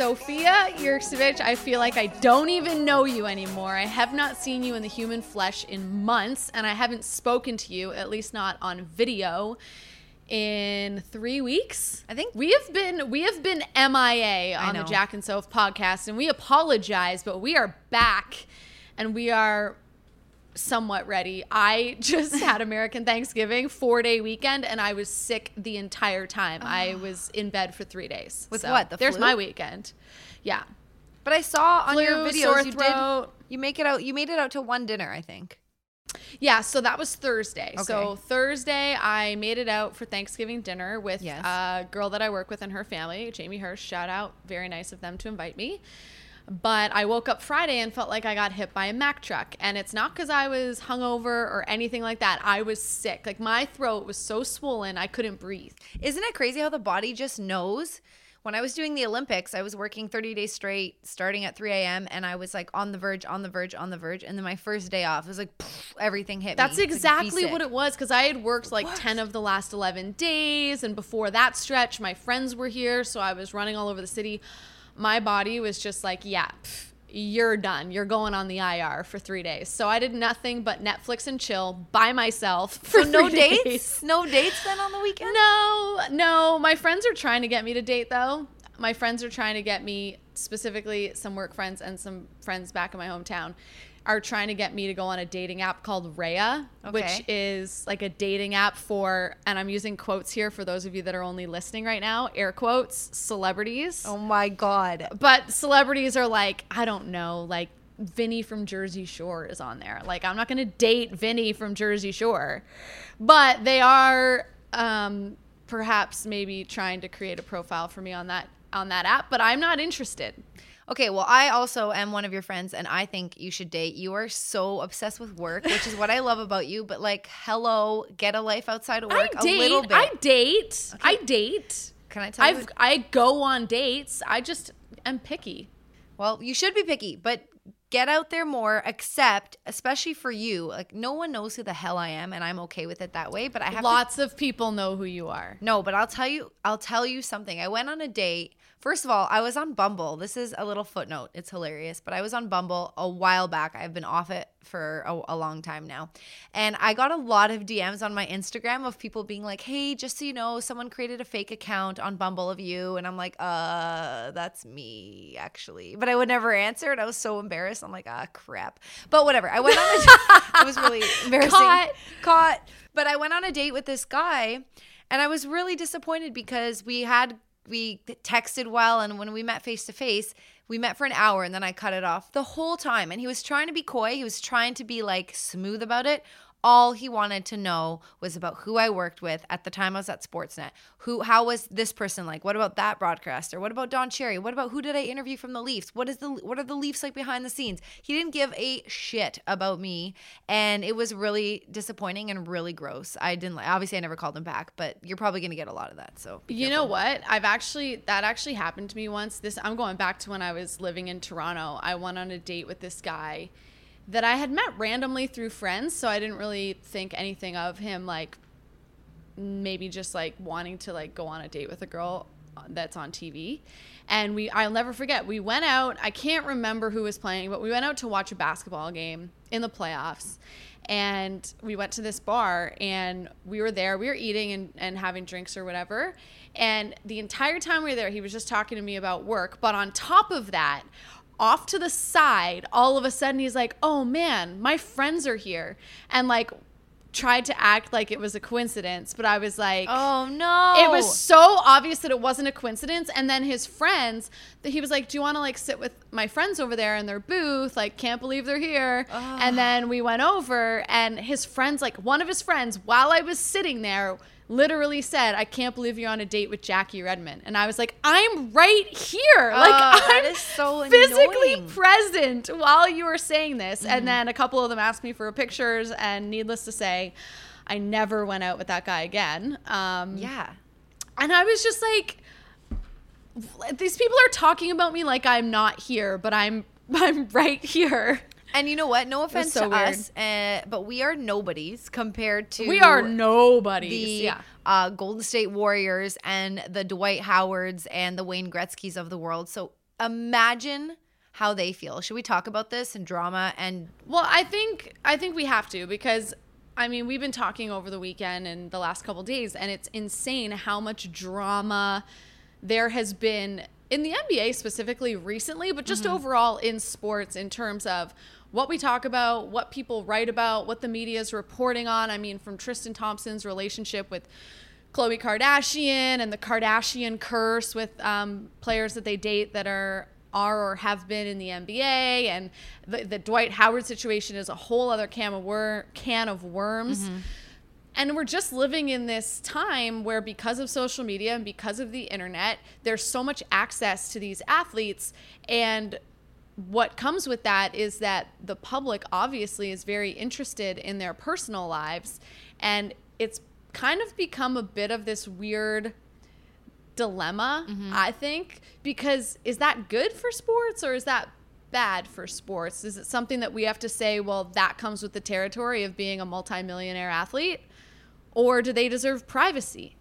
Sophia Jurksztowicz. I feel like I don't even know you anymore. I have not seen you in the human flesh in months, and I haven't spoken to you, at least not on video, in three weeks. I think- we have been we have been MIA on the. Jack and Soph podcast, and we apologize, but we are back, and we are somewhat ready. I just had American Thanksgiving, four day weekend, and I was sick the entire time. I ah. was in bed for three days. With So, what, the there's flu? my weekend. Yeah. But I saw on your Flu, videos you did you make it out you made it out to one dinner, I think. Yeah, so that was Thursday. So Thursday, I made it out for Thanksgiving dinner with Yes. a girl that I work with and her family, Jamie Hirsch. Shout out, very nice of them to invite me. But I woke up Friday and felt like I got hit by a Mack truck, and it's not because I was hungover or anything like that. I was sick. Like my throat was so swollen, I couldn't breathe. Isn't it crazy how the body just knows? When I was doing the Olympics, I was working 30 days straight, starting at 3 a.m., and I was like on the verge, on the verge, on the verge. And then my first day off, it was like poof, everything hit That's me. Like, be exactly sick. what it was because I had worked like 10 of the last 11 days. And before that stretch, my friends were here. So I was running all over the city. My body was just like, yeah, pff, you're done. You're going on the IR for three days. So I did nothing but Netflix and chill by myself for So no three dates? No dates then on the weekend? No, no. My friends are trying to get me to date though. My friends are trying to get me, specifically some work friends and some friends back in my hometown, are trying to get me to go on a dating app called Raya, which is like a dating app for, and I'm using quotes here for those of you that are only listening right now, air quotes, celebrities. Oh my God. But celebrities are like, I don't know, like Vinny from Jersey Shore is on there. Like, I'm not going to date Vinny from Jersey Shore. But they are um, perhaps maybe trying to create a profile for me on that on that app, but I'm not interested. Okay, well, I also am one of your friends, and I think you should date. You are so obsessed with work, which is what I love about you. But like, hello, get a life outside of work I date. a little bit. I date. I date. Can I tell you? I've I go on dates. I just am picky. Well, you should be picky, but get out there more. Accept, especially for you. Like, no one knows who the hell I am, and I'm okay with it that way. But I have to Lots of people know who you are. No, but I'll tell you, I'll tell you something. I went on a date. First of all, I was on Bumble. This is a little footnote. It's hilarious, but I was on Bumble a while back. I've been off it for a, a long time now. And I got a lot of DMs on my Instagram of people being like, hey, just so you know, someone created a fake account on Bumble of you. And I'm like, uh, that's me, actually. But I would never answer. And I was so embarrassed. I'm like, ah, crap. But whatever. I went on a It was really embarrassing Caught. caught. But I went on a date with this guy and I was really disappointed because we had we texted well and when we met face to face, we met for an hour and then I cut it off the whole time and he was trying to be coy, he was trying to be like smooth about it. All he wanted to know was about who I worked with at the time I was at Sportsnet. Who how was this person like? What about that broadcaster? What about Don Cherry? What about who did I interview from the Leafs? What is the what are the Leafs like behind the scenes? He didn't give a shit about me and it was really disappointing and really gross. I didn't like obviously I never called him back, but you're probably going to get a lot of that. So You know what? I've actually that actually happened to me once. This I'm going back to when I was living in Toronto. I went on a date with this guy that I had met randomly through friends, so I didn't really think anything of him like maybe just like wanting to like go on a date with a girl uh, that's on TV. And we I'll never forget. We went out. I can't remember who was playing, but we went out to watch a basketball game in the playoffs. And we went to this bar and we were there. We were eating and, and having drinks or whatever. And the entire time we were there, he was just talking to me about work. But on top of that, off to the side, all of a sudden he's like, "Oh man, my friends are here," and like tried to act like it was a coincidence. But I was like, Oh no. it was so obvious that it wasn't a coincidence. And then his friends, that he was like, "Do you want to like sit with my friends over there in their booth? Like, can't believe they're here." And then we went over, and his friends, like one of his friends, while I was sitting there. Literally said, "I can't believe you're on a date with Jackie Redmond," and I was like, "I'm right here, like Oh, I'm so physically annoying. present while you were saying this." Mm-hmm. And then a couple of them asked me for pictures, and needless to say, I never went out with that guy again. Um, Yeah. and I was just like, these people are talking about me like I'm not here, but I'm I'm right here. And you know what? No offense so to weird. us, uh, but we are nobodies compared to We are nobodies. the yeah. uh, Golden State Warriors and the Dwight Howards and the Wayne Gretzky's of the world. So imagine how they feel. Should we talk about this and drama and Well, I think I think we have to because I mean, we've been talking over the weekend and the last couple days and it's insane how much drama there has been in the NBA specifically recently, but just overall in sports in terms of what we talk about, what people write about, what the media is reporting on. I mean, from Tristan Thompson's relationship with Khloe Kardashian and the Kardashian curse with um, players that they date that are are or have been in the NBA, and the, the Dwight Howard situation is a whole other can of wor- can of worms. And we're just living in this time where, because of social media and because of the internet, there's so much access to these athletes. And what comes with that is that the public obviously is very interested in their personal lives. And it's kind of become a bit of this weird dilemma, mm-hmm. I think, because is that good for sports or is that bad for sports? Is it something that we have to say, well, that comes with the territory of being a multimillionaire athlete? Or do they deserve privacy?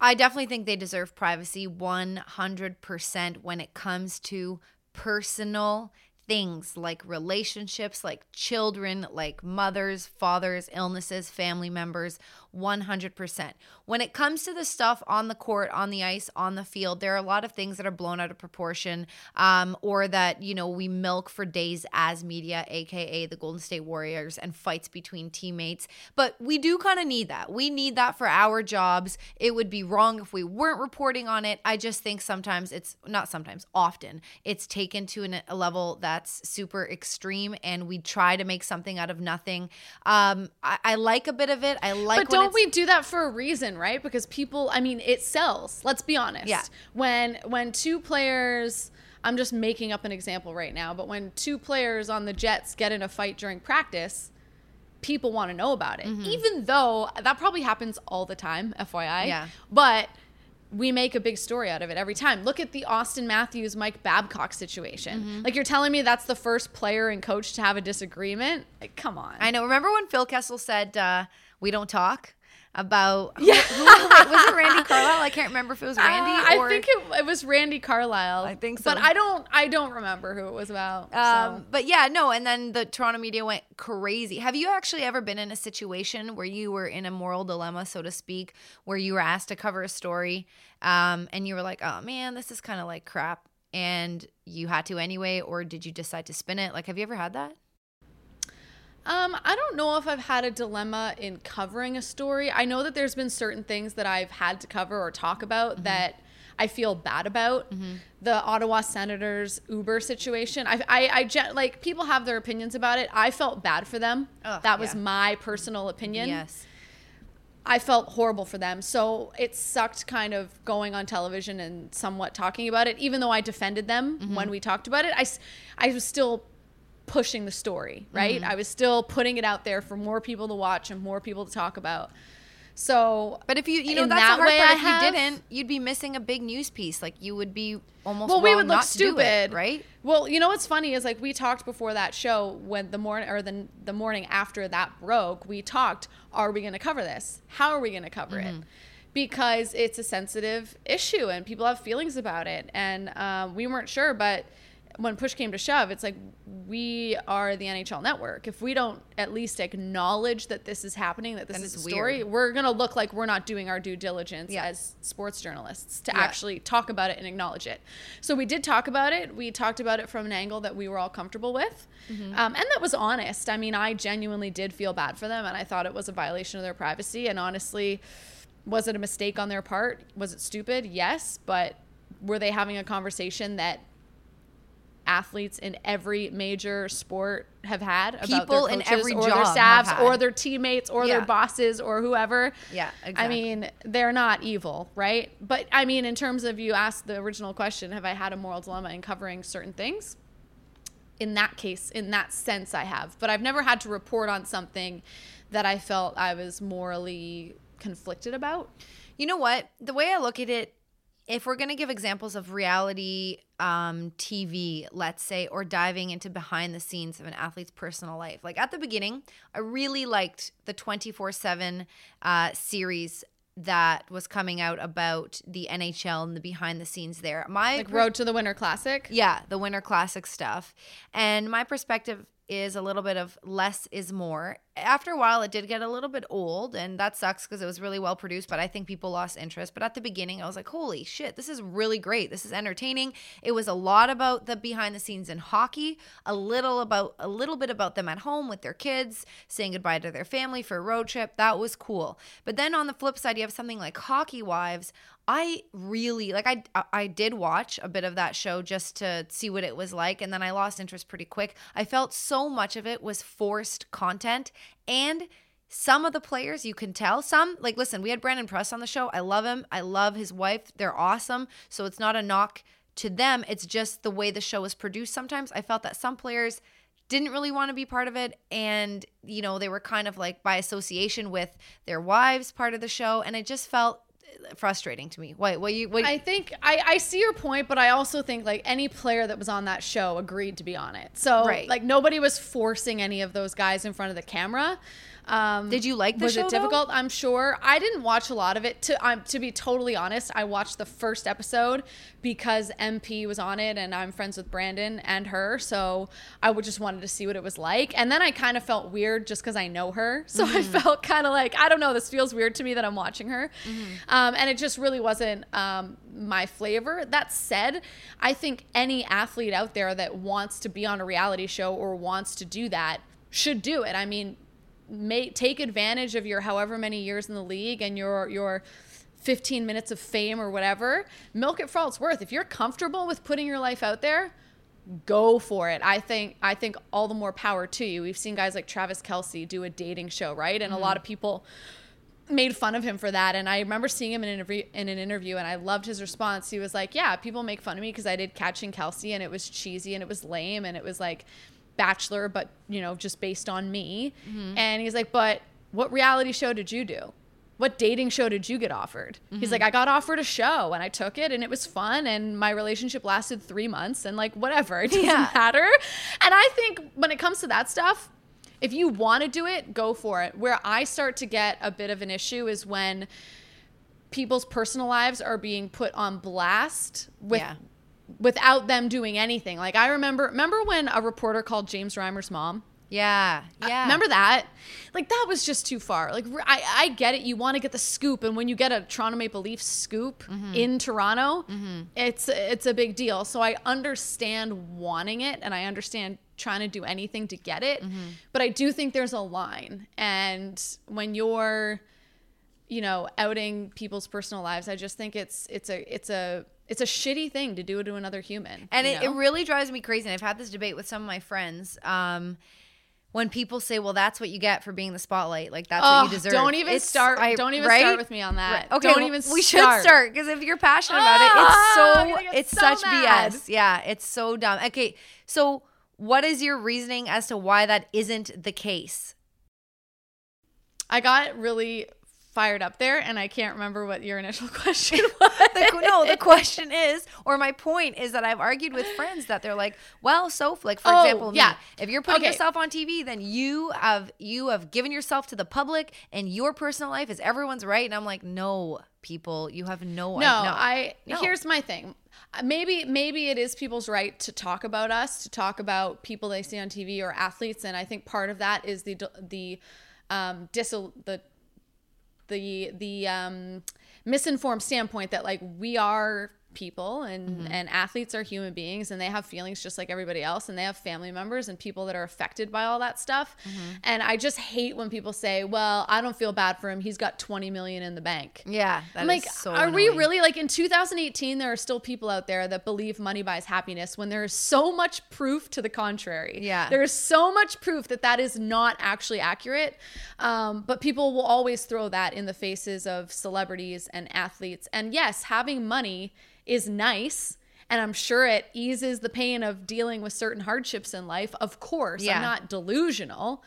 I definitely think they deserve privacy 100% when it comes to personal things like relationships, like children, like mothers, fathers, illnesses, family members. 100%. When it comes to the stuff on the court, on the ice, on the field, there are a lot of things that are blown out of proportion um, or that, you know, we milk for days as media, AKA the Golden State Warriors and fights between teammates. But we do kind of need that. We need that for our jobs. It would be wrong if we weren't reporting on it. I just think sometimes it's not sometimes, often it's taken to an, a level that's super extreme and we try to make something out of nothing. Um, I, I like a bit of it. I like don't we do that for a reason, right? Because people, I mean, it sells. Let's be honest. Yeah. When when two players, I'm just making up an example right now, but when two players on the Jets get in a fight during practice, people want to know about it. Mm-hmm. Even though that probably happens all the time, FYI. Yeah. But we make a big story out of it every time. Look at the Auston Matthews Mike Babcock situation. Mm-hmm. Like you're telling me that's the first player and coach to have a disagreement? Like come on. I know. Remember when Phil Kessel said, uh, we don't talk? About yeah, who, who- was it Randy Carlyle? I can't remember if it was Randy. Uh, I think it, it was Randy Carlyle. I think so, but. I don't. I don't remember who it was about. Um, so. but yeah, no, and then the Toronto media went crazy. Have you actually ever been in a situation where you were in a moral dilemma, so to speak, where you were asked to cover a story, um, and you were like, "Oh man, this is kind of like crap," and you had to anyway, or did you decide to spin it? Like, have you ever had that? Um, I don't know if I've had a dilemma in covering a story. I know that there's been certain things that I've had to cover or talk about Mm-hmm. that I feel bad about. The Ottawa Senators Uber situation. I, I, I, like people have their opinions about it. I felt bad for them. Ugh, that was yeah. my personal opinion. Yes. I felt horrible for them. So it sucked kind of going on television and somewhat talking about it. Even though I defended them Mm-hmm. when we talked about it, I, I was still pushing the story, right? Mm-hmm. I was still putting it out there for more people to watch and more people to talk about. So, But if you, you know, that's that the hard way, part. If have- you didn't, you'd be missing a big news piece. Like you would be almost well, we would look do it, stupid, right? Well, you know what's funny is like we talked before that show when the morning or the the morning after that broke, we talked, are we going to cover this? How are we going to cover Mm-hmm. it? Because it's a sensitive issue and people have feelings about it, and um, we weren't sure, but when push came to shove, it's like we are the NHL network. If we don't at least acknowledge that this is happening, that this is a story, weird. we're gonna look like we're not doing our due diligence Yeah. as sports journalists to Yeah. actually talk about it and acknowledge it. So we did talk about it. We talked about it from an angle that we were all comfortable with, Mm-hmm. um, and that was honest. I mean, I genuinely did feel bad for them, and I thought it was a violation of their privacy. And honestly, was it a mistake on their part? Was it stupid? Yes, but were they having a conversation that athletes in every major sport have had about People their in every or job their staffs or their teammates or Yeah. their bosses or whoever. Yeah, exactly. I mean, they're not evil, right? But I mean, in terms of you asked the original question, have I had a moral dilemma in covering certain things? In that case, in that sense, I have. But I've never had to report on something that I felt I was morally conflicted about. You know what? The way I look at it, if we're going to give examples of reality um, TV, let's say, or diving into behind the scenes of an athlete's personal life, like at the beginning, I really liked the 24 7 uh, series that was coming out about the NHL and the behind the scenes there. My Like Road to the Winter Classic. yeah, the Winter Classic stuff. And my perspective is a little bit of less is more. After a while, it did get a little bit old, and that sucks because it was really well produced, but I think people lost interest. But at the beginning, I was like, holy shit, this is really great. This is entertaining. It was a lot about the behind the scenes in hockey, a little about a little bit about them at home with their kids, saying goodbye to their family for a road trip. That was cool. But then on the flip side, you have something like Hockey Wives. I really like I I did watch a bit of that show just to see what it was like and then I lost interest pretty quick. I felt so much of it was forced content and some of the players you can tell some like listen, we had Brandon Prust on the show. I love him. I love his wife. They're awesome. So it's not a knock to them. It's just the way the show is produced sometimes. I felt that some players didn't really want to be part of it and you know they were kind of like by association with their wives part of the show and i just felt frustrating to me. What what you what I think I, I see your point, but I also think like any player that was on that show agreed to be on it. So Right. like nobody was forcing any of those guys in front of the camera. Um, Did you like the was show, it though? difficult? I'm sure. I didn't watch a lot of it. To um, to be totally honest, I watched the first episode because MP was on it, and I'm friends with Brandon and her, so I would just wanted to see what it was like. And then I kind of felt weird just because I know her, so I Mm-hmm. felt kind of like I don't know. This feels weird to me that I'm watching her, Mm-hmm. um, and it just really wasn't um, my flavor. That said, I think any athlete out there that wants to be on a reality show or wants to do that should do it. I mean, make take advantage of your however many years in the league and your your 15 minutes of fame or whatever. Milk it for all it's worth. If you're comfortable with putting your life out there, go for it. I think I think all the more power to you. We've seen guys like Travis Kelce do a dating show, right? And a lot mm-hmm. of people made fun of him for that. And I remember seeing him in an interview, in an interview, and I loved his response. He was like, "Yeah, people make fun of me because I did Catching Kelce, and it was cheesy and it was lame and it was like Bachelor, but you know, just based on me." Mm-hmm. And he's like, "But what reality show did you do?" What dating show did you get offered? He's like, mm-hmm. I got offered a show and I took it and it was fun and my relationship lasted three months and like whatever. It doesn't Yeah. matter. And I think when it comes to that stuff, if you want to do it, go for it. Where I start to get a bit of an issue is when people's personal lives are being put on blast with Yeah. Without them doing anything. Like I remember remember when a reporter called James Reimer's mom? yeah yeah Remember that? Like that was just too far. Like I, I get it. You want to get the scoop, and when you get a Toronto Maple Leafs scoop Mm-hmm. in Toronto, it's it's a big deal. So I understand wanting it, and I understand trying to do anything to get it. Mm-hmm. But I do think there's a line, and when you're, you know, outing people's personal lives, I just think it's it's a it's a it's a shitty thing to do to another human. and it, it really drives me crazy and i've had this debate with some of my friends um when people say well that's what you get for being the spotlight like that's what Oh, you deserve don't even It's- start- I- don't even right? start with me on that. Right. okay Don't even we should start. because if you're passionate about it Ah, it's so it's so such mad. bs yeah it's so dumb okay so what is your reasoning as to why that isn't the case I got really fired up there, and I can't remember what your initial question was. the, no, the question is, or my point is that I've argued with friends that they're like, well, so like for Oh, example, me, yeah. if you're putting Okay. yourself on TV, then you have you have given yourself to the public, and your personal life is everyone's right. And I'm like, no, people, you have no, No, no. I No. here's my thing. Uh, Maybe maybe it is people's right to talk about us, to talk about people they see on TV or athletes, and I think part of that is the the um dis the the the um misinformed standpoint that like we are people and Mm-hmm. and athletes are human beings and they have feelings just like everybody else and they have family members and people that are affected by all that stuff Mm-hmm. and i just hate when people say well i don't feel bad for him he's got 20 million in the bank yeah, that I'm like, so are we really like in 2018? There are still people out there that believe money buys happiness when there is so much proof to the contrary. Yeah. there is so much proof that that is not actually accurate. Um, but people will always throw that in the faces of celebrities and athletes. And yes, having money is nice. And I'm sure it eases the pain of dealing with certain hardships in life. Of course, Yeah. I'm not delusional.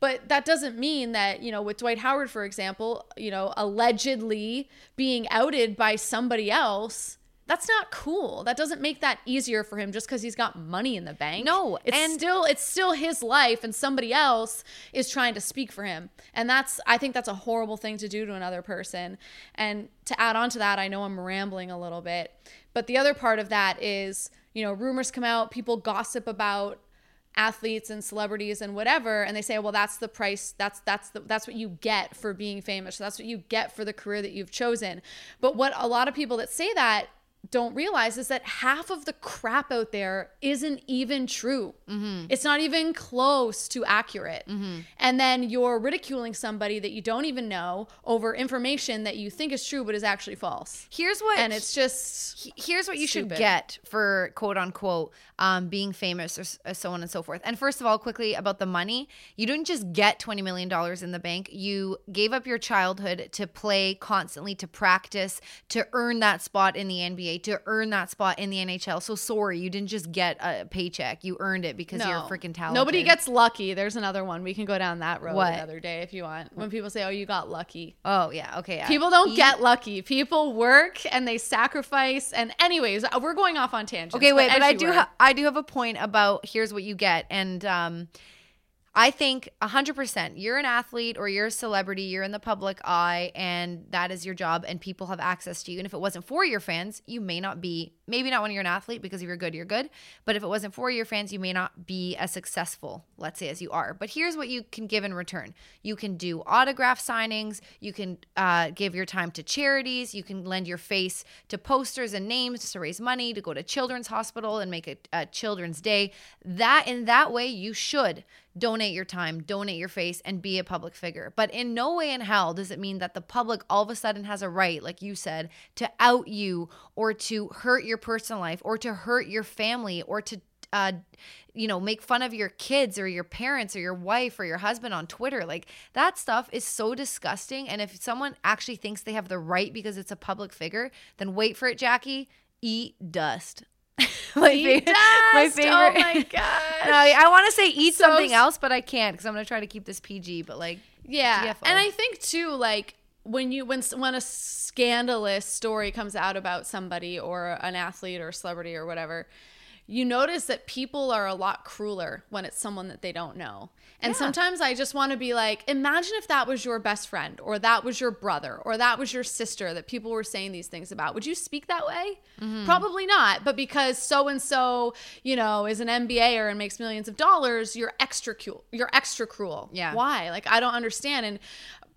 But that doesn't mean that, you know, with Dwight Howard, for example, you know, allegedly being outed by somebody else that's not cool. That doesn't make that easier for him just because he's got money in the bank. No, it's and- still it's still his life, and somebody else is trying to speak for him, and that's I think that's a horrible thing to do to another person. And to add on to that, I know I'm rambling a little bit, but the other part of that is you know rumors come out, people gossip about athletes and celebrities and whatever and they say well that's the price that's that's the, that's what you get for being famous that's what you get for the career that you've chosen but what a lot of people that say that don't realize is that half of the crap out there isn't even true. Mm-hmm. It's not even close to accurate. And then you're ridiculing somebody that you don't even know over information that you think is true but is actually false. Here's what And it's just here's what you should get for quote unquote um, being famous or uh, so on and so forth. And first of all, quickly about the money, you didn't just get twenty million dollars in the bank. You gave up your childhood to play constantly, to practice, to earn that spot in the NBA, to earn that spot in the NHL. So sorry, you didn't just get a paycheck. You earned it because you're freaking talented. Nobody gets lucky. There's another one. We can go down that road What? another day if you want. When people say, "Oh, you got lucky." Oh yeah, okay. yeah. People don't You- get lucky. People work and they sacrifice. And anyways, uh, we're going off on tangents. Okay, wait, but as I do ha- I do have a point about here's what you get, and um, I think hundred percent. You're an athlete or you're a celebrity. You're in the public eye, and that is your job, and people have access to you. And if it wasn't for your fans, you may not be. Maybe not when you're an athlete because if you're good, you're good. But if it wasn't for your fans, you may not be as successful, let's say, as you are. But here's what you can give in return: you can do autograph signings. You can uh, give your time to charities. You can lend your face to posters and names to raise money to go to Children's Hospital and make a, a Children's Day. That in that way, you should donate your time, donate your face, and be a public figure. But in no way in hell does it mean that the public all of a sudden has a right, like you said, to out you or to hurt your personal life or to hurt your family or to uh, you know, make fun of your kids or your parents or your wife or your husband on Twitter. Like that stuff is so disgusting. And if someone actually thinks they have the right because it's a public figure, then wait for it, Jackie. Eat dust. my, Eat oh favorite- my favorite. Oh my gosh. no, I want to say eat So something else, but I can't because I'm gonna try to keep this PG. But like, Yeah, DFO. and I think too, like when you when when a scandalous story comes out about somebody or an athlete or celebrity or whatever, you notice that people are a lot crueler when it's someone that they don't know. And sometimes I just want to be like, imagine if that was your best friend or that was your brother or that was your sister that people were saying these things about. Would you speak that way? Mm-hmm. Probably not. But because so and so, you know, is an NBAer and makes millions of dollars, you're extra cruel. You're extra cruel. Yeah. Why? Like I don't understand. And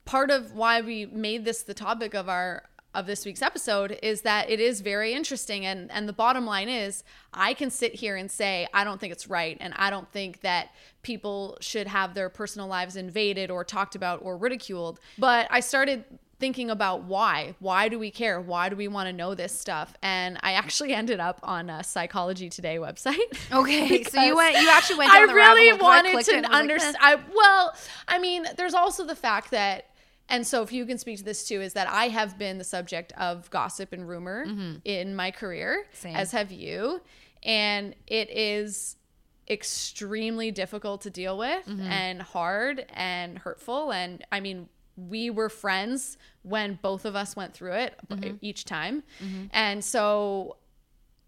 part of why we made this the topic of our of this week's episode is that it is very interesting. And and the bottom line is I can sit here and say I don't think it's right. And I don't think that people should have their personal lives invaded or talked about or ridiculed. But I started thinking about why. Why do we care? Why do we want to know this stuff? And I actually ended up on a psychology today website. Okay, so you went, you actually went I the really rabbit hole 'cause I wanted to and was like, understand. eh. I well, I mean, there's also the fact that, and so if you can speak to this too, is that I have been the subject of gossip and rumor in my career, Mm-hmm. Same. as have you, and it is extremely difficult to deal with Mm-hmm. and hard and hurtful and i mean we were friends when both of us went through it Mm-hmm. each time and so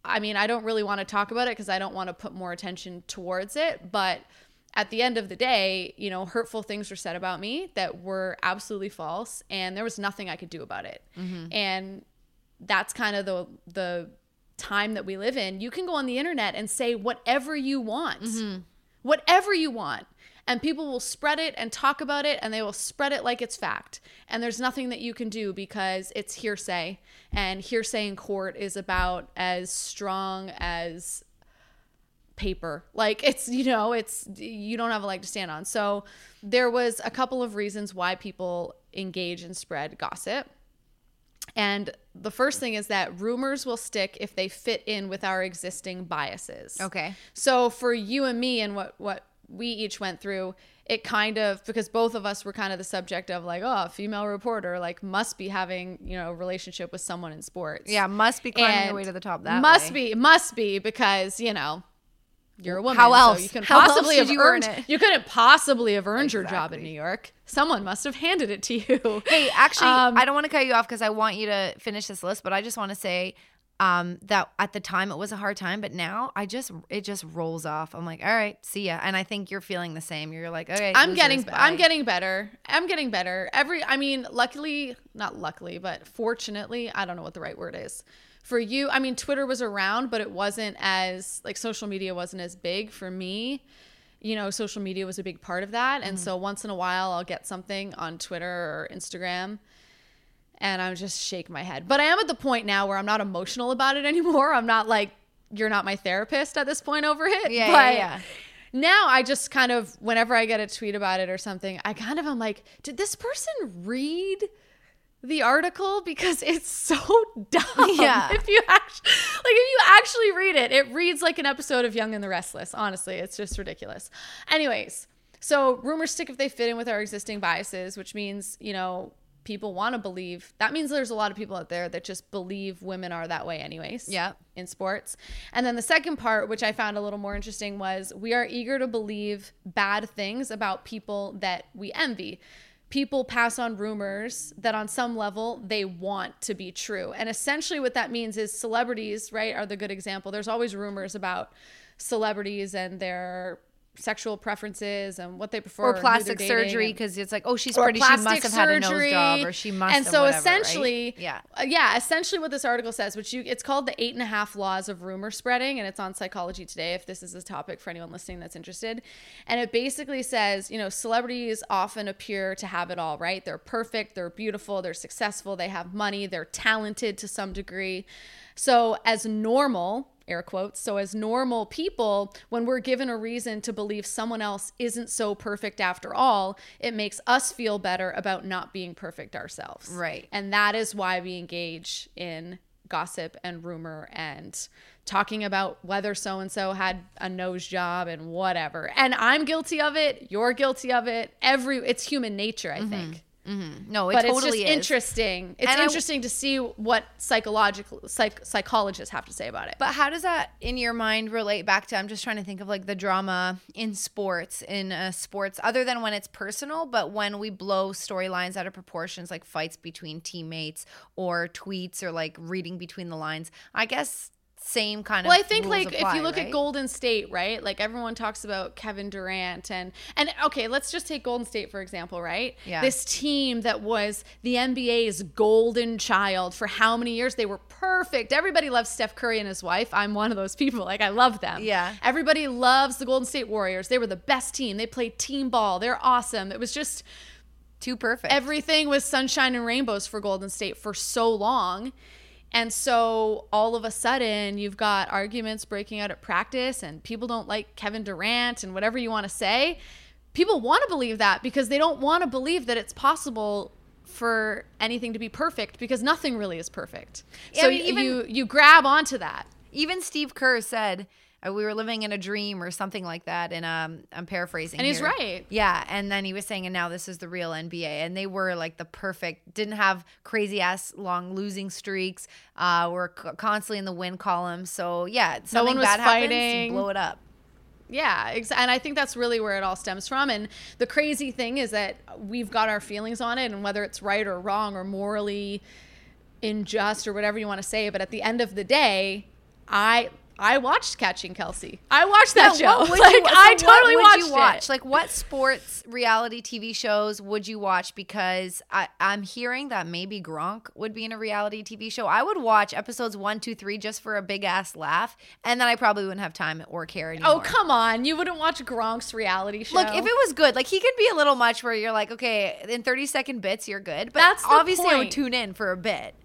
I mean, I don't really want to talk about it because I don't want to put more attention towards it. But at the end of the day, you know, hurtful things were said about me that were absolutely false, and there was nothing I could do about it. Mm-hmm. And that's kind of the the time that we live in. You can go on the internet and say whatever you want, mm-hmm. whatever you want. And people will spread it and talk about it, and they will spread it like it's fact. And there's nothing that you can do because it's hearsay. And hearsay in court is about as strong as paper. Like it's, you know, it's, you don't have a leg to stand on. So there was a couple of reasons why people engage and spread gossip. And the first thing is that rumors will stick if they fit in with our existing biases. Okay. So for you and me and what what we each went through, it kind of because both of us were kind of the subject of like, oh, a female reporter like must be having, you know, a relationship with someone in sports. Yeah, must be climbing And way to the top. That must way. be must be because, you know, you're a woman. How so else? you can How possibly have you earn earned it? you couldn't possibly have earned your job in New York. Someone must have handed it to you. Hey, actually, Um, I don't want to cut you off because I want you to finish this list, but I just want to say um, that at the time it was a hard time, but now I just it just rolls off. I'm like, all right, see ya. And I think you're feeling the same. You're like, okay, I'm getting bye. I'm getting better. I'm getting better. Every I mean, luckily, not luckily, but fortunately, I don't know what the right word is. For you, I mean, Twitter was around, but it wasn't as like social media wasn't as big for me. You know, social media was a big part of that. And so mm-hmm. once in a while I'll get something on Twitter or Instagram and I'm just shake my head. But I am at the point now where I'm not emotional about it anymore. I'm not like you're not my therapist at this point over it. Yeah, but yeah, yeah. now I just kind of whenever I get a tweet about it or something, I kind of am like, did this person read the article because it's so dumb. Yeah. If you actually like if you actually read it, it reads like an episode of Young and the Restless. Honestly, it's just ridiculous. Anyways, so rumors stick if they fit in with our existing biases, which means, you know, people want to believe. That means there's a lot of people out there that just believe women are that way anyways. Yep. In sports. And then the second part, which I found a little more interesting, was we are eager to believe bad things about people that we envy people pass on rumors that on some level they want to be true. And essentially what that means is celebrities, right, are the good example. There's always rumors about celebrities and their sexual preferences and what they prefer or and who they're plastic surgery because it's like, oh, she's pretty. She must have had a nose job, or she must. And so whatever, right? essentially, yeah. uh, yeah, essentially what this article says, which you, it's called the eight and a half laws of rumor spreading, and it's on Psychology Today. If this is a topic for anyone listening that's interested, and it basically says, you know, celebrities often appear to have it all, right? They're perfect, they're beautiful, they're successful, they have money, they're talented to some degree. So as normal air quotes. So, as normal people, when we're given a reason to believe someone else isn't so perfect after all, it makes us feel better about not being perfect ourselves. Right. And that is why we engage in gossip and rumor and talking about whether so and so had a nose job and whatever. And I'm guilty of it. You're guilty of it. Every it's human nature, I mm-hmm. think No, it but totally it's just is. interesting. It's And I- interesting to see what psychological psych, psychologists have to say about it. But how does that in your mind relate back to? I'm just trying to think of like the drama in sports, in uh, sports, other than when it's personal, but when we blow storylines out of proportions, like fights between teammates or tweets or like reading between the lines. I guess same kind of. Well, I think like apply, if you look right? at Golden State, right? Like everyone talks about Kevin Durant and and okay, let's just take Golden State for example, right? Yeah. This team that was the NBA's golden child for how many years? They were perfect. Everybody loves Steph Curry and his wife. I'm one of those people. Like I love them. Yeah. Everybody loves the Golden State Warriors. They were the best team. They played team ball. They're awesome. It was just too perfect. everything was sunshine and rainbows for Golden State for so long. And so all of a sudden, you've got arguments breaking out at practice, and people don't like Kevin Durant and whatever you want to say. People want to believe that because they don't want to believe that it's possible for anything to be perfect because nothing really is perfect. Yeah, so I mean, even- you you grab onto that. Even Steve Kerr said we were living in a dream or something like that. And um, I'm paraphrasing. And he's here. right. Yeah. And then he was saying, and now this is the real NBA. And they were like the perfect, didn't have crazy ass long losing streaks. Uh, were c- constantly in the win column. So yeah, something was bad fighting. you blow it up. Yeah, and I think that's really where it all stems from. And the crazy thing is that we've got our feelings on it, and whether it's right or wrong or morally unjust or whatever you want to say. But at the end of the day, I I watched Catching Kelce. I watched that Yeah, show. like you- so I what totally would watched you watch? it. Like what sports reality TV shows would you watch? Because I, I'm hearing that maybe Gronk would be in a reality TV show. I would watch episodes one, two, three just for a big ass laugh, and then I probably wouldn't have time or care oh, anymore. Oh come on! You wouldn't watch Gronk's reality show? Look, if it was good, like he can be a little much where you're like, okay, in 30 second bits, you're good. But That's obviously, I would tune in for a bit.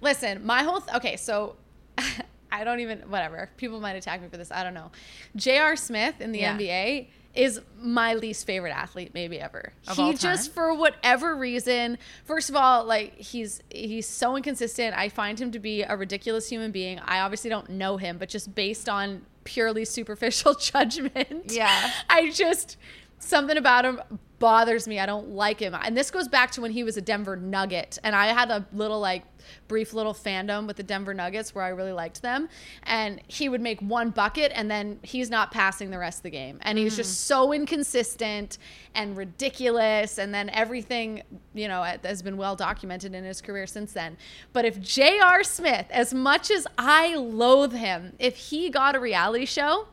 Listen, my whole th- okay, so I don't even whatever. People might attack me for this. I don't know. J.R. Smith in the Yeah. NBA is my least favorite athlete maybe ever. Of he just for whatever reason, first of all, like he's he's so inconsistent. I find him to be a ridiculous human being. I obviously don't know him, but just based on purely superficial judgment. Yeah. I just something about him bothers me. I don't like him. And this goes back to when he was a Denver Nugget. And I had a little, like, brief little fandom with the Denver Nuggets where I really liked them. And he would make one bucket and then he's not passing the rest of the game. And he's just mm. so inconsistent and ridiculous. And then everything, you know, has been well documented in his career since then. But if J.R. Smith, as much as I loathe him, if he got a reality show,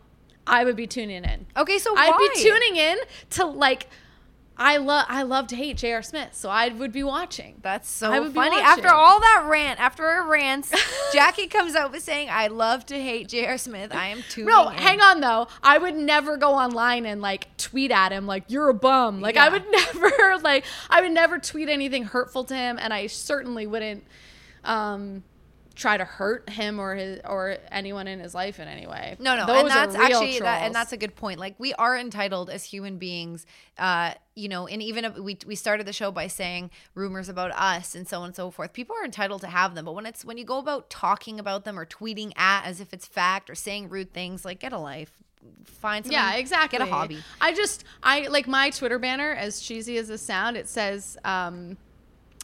I would be tuning in. Okay, so I'd why? be tuning in to like I love I love to hate J.R. Smith, so I would be watching. That's so funny. After all that rant, after our rants, Jackie comes out with saying, "I love to hate J.R. Smith. I am tuning." No, in." hang on though. I would never go online and like tweet at him like you're a bum. Like I would never like I would never tweet anything hurtful to him and I certainly wouldn't um try to hurt him or his or anyone in his life in any way. No, no, Those and that's are real actually that, and that's a good point. Like we are entitled as human beings, uh, you know, and even if we we started the show by saying rumors about us and so on and so forth. People are entitled to have them, but when it's when you go about talking about them or tweeting at as if it's fact or saying rude things, like get a life, find something, Yeah, exactly. get a hobby. I just I like my Twitter banner, as cheesy as this sound, it says um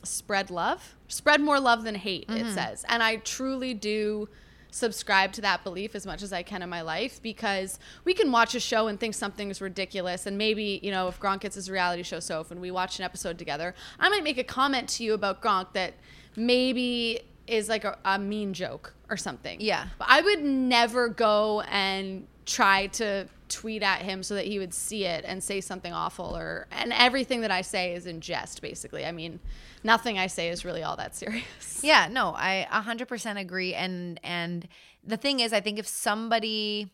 spread love. Spread more love than hate, Mm-hmm. it says. And I truly do subscribe to that belief as much as I can in my life because we can watch a show and think something is ridiculous and maybe, you know, if Gronk gets his reality show Soph and we watch an episode together, I might make a comment to you about Gronk that maybe is like a, a mean joke or something. Yeah. But I would never go and try to tweet at him so that he would see it and say something awful or and everything that I say is in jest basically. I mean, nothing I say is really all that serious. Yeah, no, I 100% agree and and the thing is I think if somebody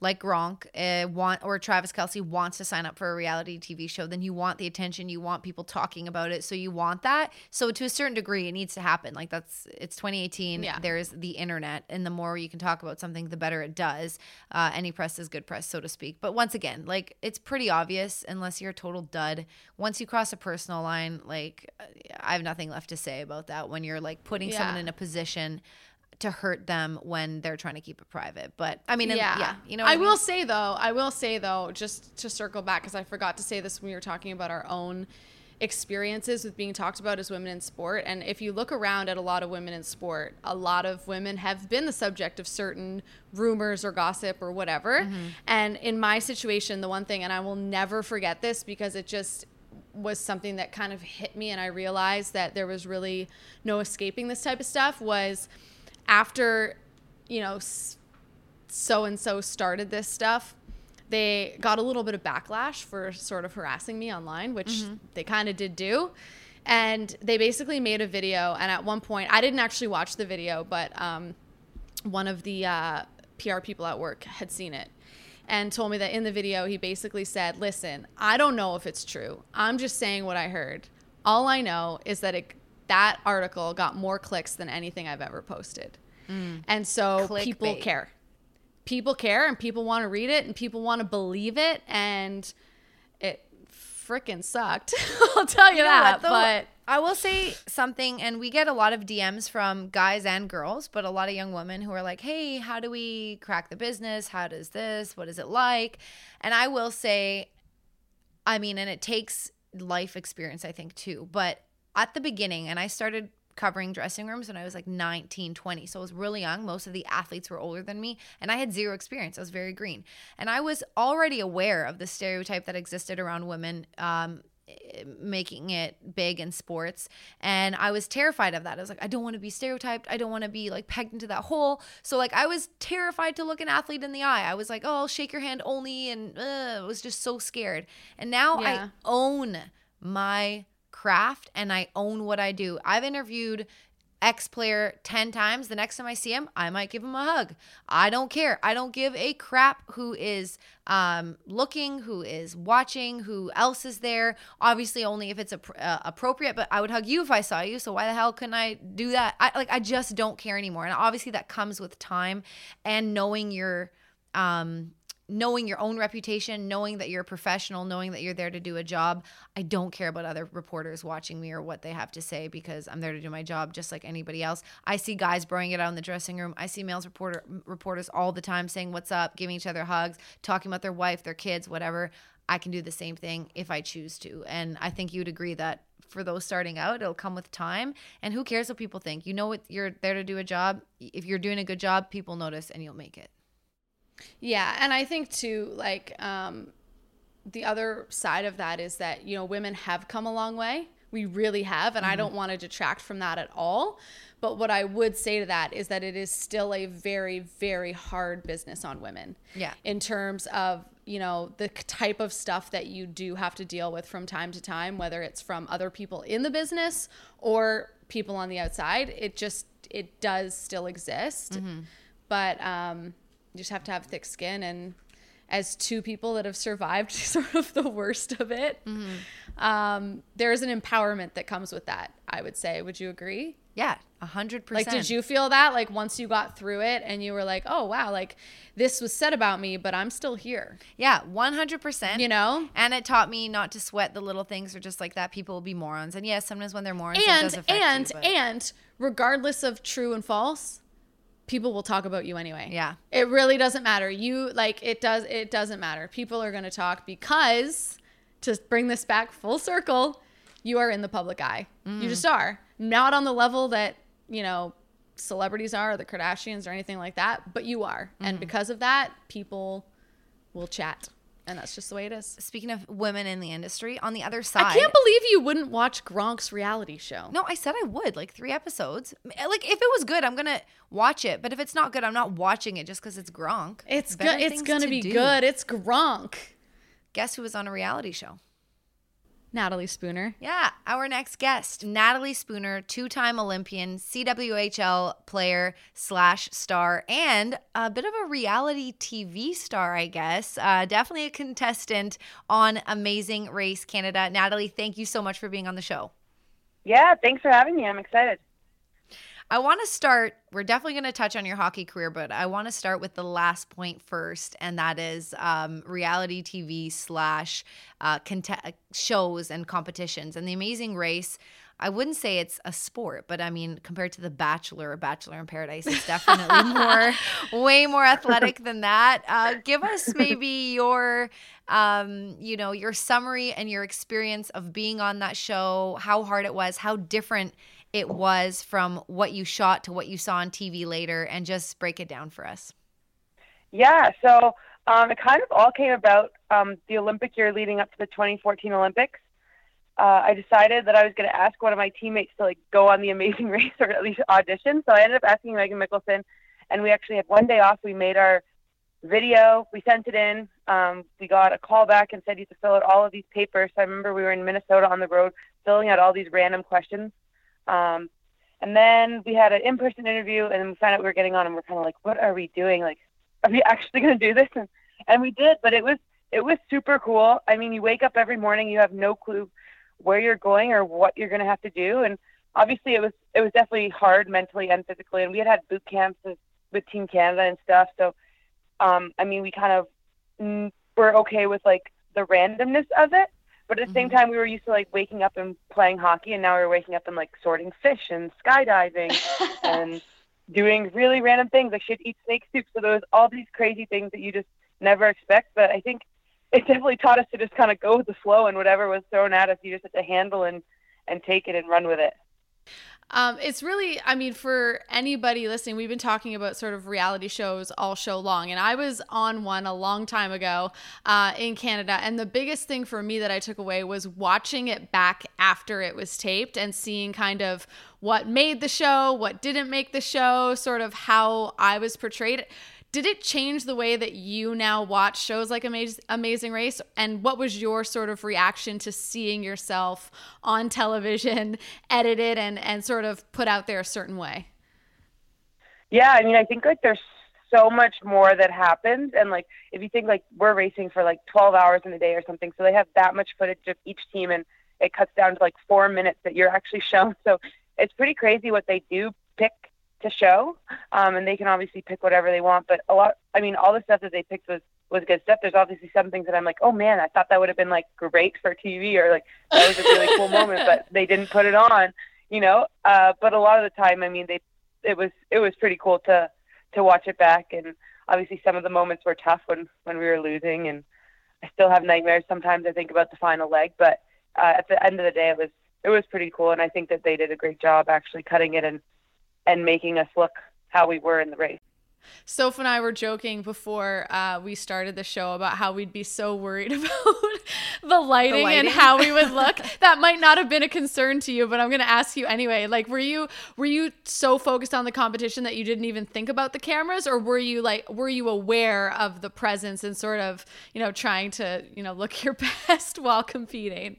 like Gronk uh, want or Travis Kelce wants to sign up for a reality TV show, then you want the attention, you want people talking about it, so you want that. So to a certain degree, it needs to happen. Like that's it's 2018. Yeah. There's the internet, and the more you can talk about something, the better it does. Uh, any press is good press, so to speak. But once again, like it's pretty obvious, unless you're a total dud. Once you cross a personal line, like I have nothing left to say about that. When you're like putting someone in a position to hurt them when they're trying to keep it private. But I mean, yeah, yeah you know, what I mean? will say though, I will say though, just to circle back because I forgot to say this when we were talking about our own experiences with being talked about as women in sport. And if you look around at a lot of women in sport, a lot of women have been the subject of certain rumors or gossip or whatever. Mm-hmm. And in my situation, the one thing, and I will never forget this because it just was something that kind of hit me and I realized that there was really no escaping this type of stuff was after you know so and so started this stuff they got a little bit of backlash for sort of harassing me online which they kind of did do. And they basically made a video and at one point i didn't actually watch the video but um, one of the uh, pr people at work had seen it and told me that in the video he basically said listen i don't know if it's true. I'm just saying what i heard. All i know is that it that article got more clicks than anything i've ever posted mm. and so people care people care and people want to read it and people want to believe it and it freaking sucked i'll tell you, You that though? but I will say something, and we get a lot of DMs from guys and girls, but a lot of young women who are like, hey, how do we crack the business? How does this? What is it like? And I will say, I mean, and it takes life experience, I think, too. But at the beginning, and I started covering dressing rooms when I was like 19, 20. So I was really young. Most of the athletes were older than me, and I had zero experience. I was very green. And I was already aware of the stereotype that existed around women. Um, making it big in sports and i was terrified of that i was like i don't want to be stereotyped i don't want to be like pegged into that hole so like i was terrified to look an athlete in the eye i was like oh I'll shake your hand only and uh, i was just so scared and now Yeah. i own my craft and i own what i do i've interviewed X player 10 times. The next time I see him, I might give him a hug. I don't care. I don't give a crap who is um, looking, who is watching, who else is there. Obviously, only if it's ap- uh, appropriate, but I would hug you if I saw you. So why the hell couldn't I do that? I like I just don't care anymore. And obviously that comes with time and knowing your um knowing your own reputation, knowing that you're a professional, knowing that you're there to do a job. I don't care about other reporters watching me or what they have to say because I'm there to do my job just like anybody else. I see guys throwing it out in the dressing room. I see males reporter reporters all the time saying what's up, giving each other hugs, talking about their wife, their kids, whatever. I can do the same thing if I choose to. And I think you'd agree that for those starting out, it'll come with time. And who cares what people think? You know what you're there to do a job. If you're doing a good job, people notice and you'll make it. Yeah, and I think too, like um, the other side of that is that you know women have come a long way. We really have, and mm-hmm. I don't want to detract from that at all. But what I would say to that is that it is still a very, very hard business on women. Yeah. In terms of you know the type of stuff that you do have to deal with from time to time, whether it's from other people in the business or people on the outside. It just it does still exist, mm-hmm. but um, you just have to have thick skin and as two people that have survived sort of the worst of it mm-hmm. um, there's an empowerment that comes with that i would say. Would you agree? Yeah a hundred percent. Like did you feel that like once you got through it and you were like oh wow like this was said about me but i'm still here. Yeah 100% you know? And it taught me not to sweat the little things or just like that people will be morons. And yes sometimes when they're morons and and you, and regardless of true and false people will talk about you anyway. Yeah. It really doesn't matter. You like it does it doesn't matter. People are going to talk because to bring this back full circle, you are in the public eye. Mm. You just are. Not on the level that, you know, celebrities are or the Kardashians or anything like that, but you are. Mm. And mm-hmm. because of that, people will chat and that's just the way it is. Speaking of women in the industry, on the other side, I can't believe you wouldn't watch Gronk's reality show. No, I said I would, like three episodes. Eh, like if it was good, I'm gonna watch it. But if it's not good, I'm not watching it just because it's Gronk. It's good. It's gonna be do. good. It's Gronk. Guess who was on a reality show? Natalie Spooner. Yeah, our next guest, Natalie Spooner, two-time Olympian, CWHL player slash star, and a bit of a reality TV star, I guess. Uh, definitely a contestant on Amazing Race Canada. Natalie, thank you so much for being on the show. Yeah, thanks for having me. I'm excited. I want to start. We're definitely going to touch on your hockey career, but I want to start with the last point first, and that is um, reality TV slash uh, cont- shows and competitions. And The Amazing Race, I wouldn't say it's a sport, but I mean, compared to The Bachelor or Bachelor in Paradise, it's definitely more, way more athletic than that. Uh, give us maybe your, um, you know, your summary and your experience of being on that show, how hard it was, how different it was from what you shot to what you saw on TV later, and just break it down for us. Yeah, so um, it kind of all came about um, the Olympic year leading up to the 2014 Olympics. Uh, I decided that I was going to ask one of my teammates to like go on the Amazing Race or at least audition. So I ended up asking Meaghan Mikkelson, and we actually had one day off. We made our video, we sent it in. Um, we got a call back and said you have to fill out all of these papers. So I remember we were in Minnesota on the road filling out all these random questions um, and then we had an in-person interview, and we found out we were getting on, and we're kind of like, "What are we doing? Like, are we actually going to do this?" And, and we did, but it was it was super cool. I mean, you wake up every morning, you have no clue where you're going or what you're going to have to do, and obviously it was it was definitely hard mentally and physically. And we had had boot camps with, with Team Canada and stuff, so um, I mean, we kind of mm, were okay with like the randomness of it. But at the same mm-hmm. time, we were used to like waking up and playing hockey, and now we're waking up and like sorting fish and skydiving and doing really random things. Like she'd eat snake soup. So there was all these crazy things that you just never expect. But I think it definitely taught us to just kind of go with the flow, and whatever was thrown at us, you just had to handle and and take it and run with it. Um, it's really, I mean, for anybody listening, we've been talking about sort of reality shows all show long, and I was on one a long time ago uh, in Canada. And the biggest thing for me that I took away was watching it back after it was taped and seeing kind of what made the show, what didn't make the show, sort of how I was portrayed did it change the way that you now watch shows like Amaz- Amazing Race? And what was your sort of reaction to seeing yourself on television, edited and and sort of put out there a certain way? Yeah, I mean, I think like there's so much more that happens, and like if you think like we're racing for like 12 hours in a day or something, so they have that much footage of each team, and it cuts down to like four minutes that you're actually shown. So it's pretty crazy what they do pick to show, um, and they can obviously pick whatever they want. But a lot, I mean, all the stuff that they picked was was good stuff. There's obviously some things that I'm like, oh man, I thought that would have been like great for TV or like that was a really cool moment, but they didn't put it on, you know. Uh, but a lot of the time, I mean, they it was it was pretty cool to to watch it back, and obviously some of the moments were tough when when we were losing, and I still have nightmares sometimes. I think about the final leg, but uh, at the end of the day, it was it was pretty cool, and I think that they did a great job actually cutting it and and making us look how we were in the race. Soph and I were joking before uh, we started the show about how we'd be so worried about the lighting, the lighting, and how we would look. that might not have been a concern to you, but I'm going to ask you anyway. Like, were you were you so focused on the competition that you didn't even think about the cameras, or were you like were you aware of the presence and sort of you know trying to you know look your best while competing?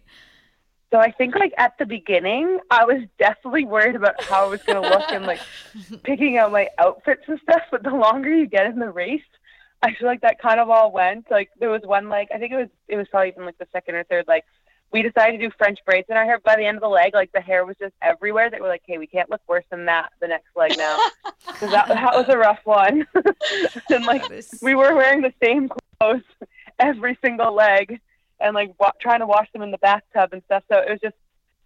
So I think like at the beginning, I was definitely worried about how I was going to look and like picking out my outfits and stuff. But the longer you get in the race, I feel like that kind of all went. Like there was one like I think it was it was probably even like the second or third like We decided to do French braids in our hair. By the end of the leg, like the hair was just everywhere. They were like, "Hey, we can't look worse than that the next leg now," because that that was a rough one. and like we were wearing the same clothes every single leg and like wa- trying to wash them in the bathtub and stuff. So it was just,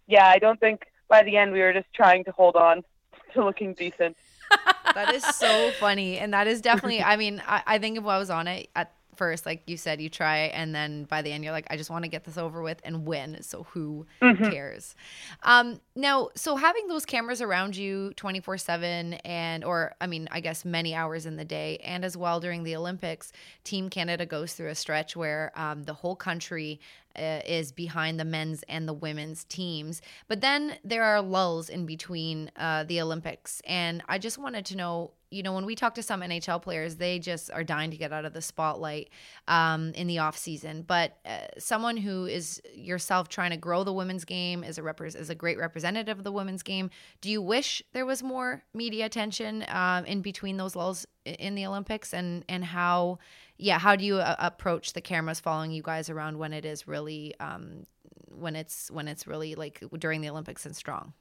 yeah, I don't think by the end we were just trying to hold on to looking decent. that is so funny. And that is definitely, I mean, I, I think if I was on it at first, like you said, you try, and then by the end, you're like, I just want to get this over with and win. So who mm-hmm. cares? Um, now, so having those cameras around you 24 7 and, or I mean, I guess many hours in the day, and as well during the Olympics, Team Canada goes through a stretch where um, the whole country uh, is behind the men's and the women's teams. But then there are lulls in between uh, the Olympics. And I just wanted to know you know, when we talk to some NHL players, they just are dying to get out of the spotlight um, in the off season. But uh, someone who is yourself trying to grow the women's game is a rep- is a great representative of the women's game. Do you wish there was more media attention um, in between those lulls in the Olympics, and and how, yeah, how do you uh, approach the cameras following you guys around when it is really um, when it's when it's really like during the Olympics and strong?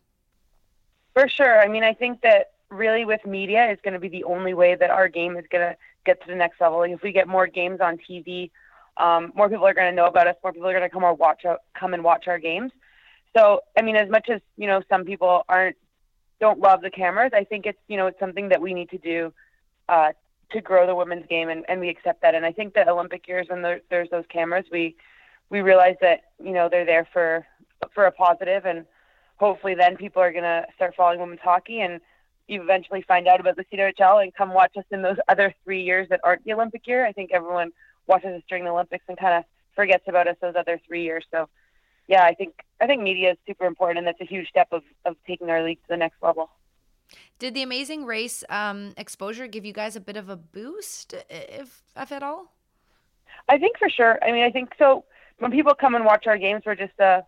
For sure. I mean, I think that really with media is going to be the only way that our game is going to get to the next level. Like if we get more games on TV, um, more people are going to know about us. More people are going to come or watch come and watch our games. So I mean, as much as you know, some people aren't don't love the cameras. I think it's you know it's something that we need to do uh, to grow the women's game, and, and we accept that. And I think that Olympic years when there, there's those cameras, we we realize that you know they're there for for a positive, and hopefully then people are going to start following women's hockey and you eventually find out about the CWHL and come watch us in those other three years that aren't the Olympic year. I think everyone watches us during the Olympics and kind of forgets about us those other three years. So, yeah, I think I think media is super important, and that's a huge step of of taking our league to the next level. Did the Amazing Race um, exposure give you guys a bit of a boost, if if at all? I think for sure. I mean, I think so. When people come and watch our games, we're just a